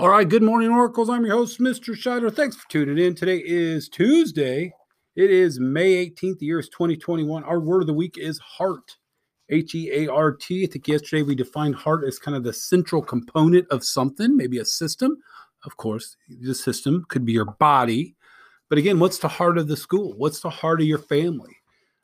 All right, good morning, Oracles. I'm your host, Mr. Scheider. Thanks for tuning in. Today is Tuesday. It is May 18th. The year is 2021. Our word of the week is heart. H E A R T. I think yesterday we defined heart as kind of the central component of something, maybe a system. Of course, the system could be your body. But again, what's the heart of the school? What's the heart of your family?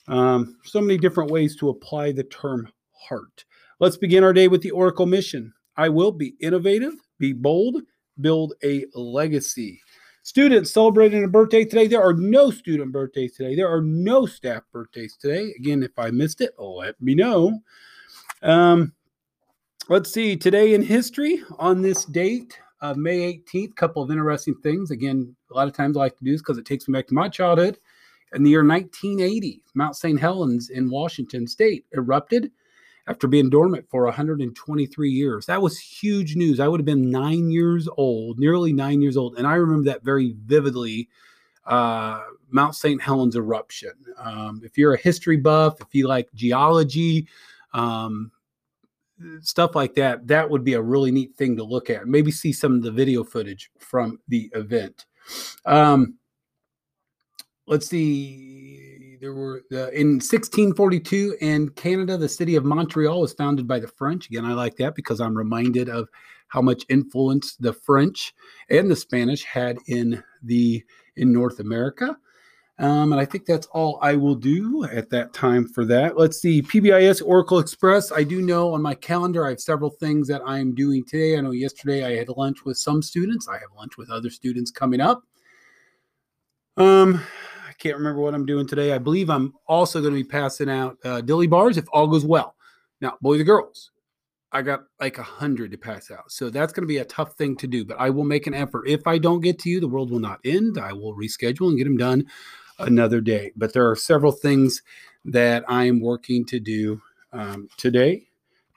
Um, so many different ways to apply the term heart. Let's begin our day with the Oracle mission. I will be innovative be bold, build a legacy. Students celebrating a birthday today. There are no student birthdays today. There are no staff birthdays today. Again, if I missed it, let me know. Um, let's see. Today in history, on this date of May 18th, a couple of interesting things. Again, a lot of times I like to do this because it takes me back to my childhood. In the year 1980, Mount St. Helens in Washington State erupted after being dormant for 123 years. That was huge news. I would have been nine years old, nearly nine years old. And I remember that very vividly uh, Mount St. Helens eruption. Um, if you're a history buff, if you like geology, um, stuff like that, that would be a really neat thing to look at. Maybe see some of the video footage from the event. Um, let's see there were uh, in 1642 in Canada, the city of Montreal was founded by the French. Again, I like that because I'm reminded of how much influence the French and the Spanish had in the in North America. Um, and I think that's all I will do at that time for that. Let's see, PBIS Oracle Express. I do know on my calendar I have several things that I'm doing today. I know yesterday I had lunch with some students. I have lunch with other students coming up. Um, can't remember what I'm doing today. I believe I'm also going to be passing out uh, dilly bars if all goes well. Now, boys and girls, I got like a hundred to pass out. So that's going to be a tough thing to do, but I will make an effort. If I don't get to you, the world will not end. I will reschedule and get them done another day. But there are several things that I am working to do um, today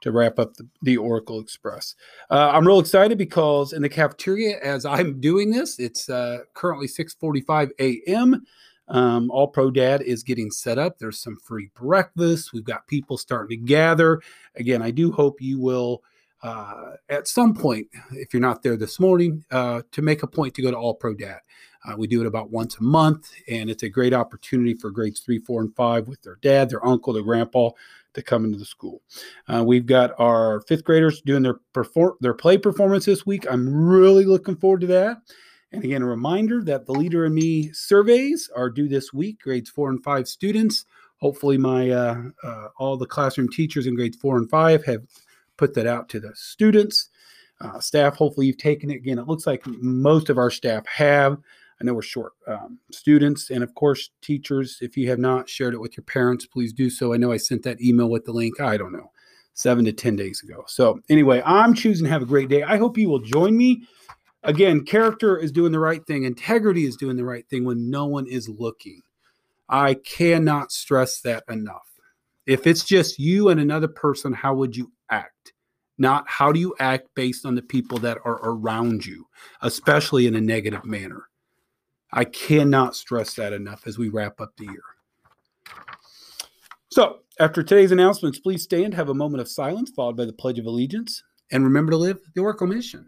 to wrap up the, the Oracle Express. Uh, I'm real excited because in the cafeteria, as I'm doing this, it's uh, currently 6:45 a.m. Um, All Pro Dad is getting set up. There's some free breakfast. We've got people starting to gather. Again, I do hope you will, uh, at some point, if you're not there this morning, uh, to make a point to go to All Pro Dad. Uh, we do it about once a month, and it's a great opportunity for grades three, four, and five with their dad, their uncle, their grandpa to come into the school. Uh, we've got our fifth graders doing their perform their play performance this week. I'm really looking forward to that. And again, a reminder that the Leader in Me surveys are due this week, grades four and five students. Hopefully, my uh, uh, all the classroom teachers in grades four and five have put that out to the students. Uh, staff, hopefully, you've taken it. Again, it looks like most of our staff have. I know we're short um, students, and of course, teachers. If you have not shared it with your parents, please do so. I know I sent that email with the link. I don't know, seven to ten days ago. So anyway, I'm choosing to have a great day. I hope you will join me again, character is doing the right thing, integrity is doing the right thing when no one is looking. I cannot stress that enough. If it's just you and another person, how would you act? Not how do you act based on the people that are around you, especially in a negative manner. I cannot stress that enough as we wrap up the year. So, after today's announcements, please stand, have a moment of silence, followed by the Pledge of Allegiance, and remember to live the Oracle mission.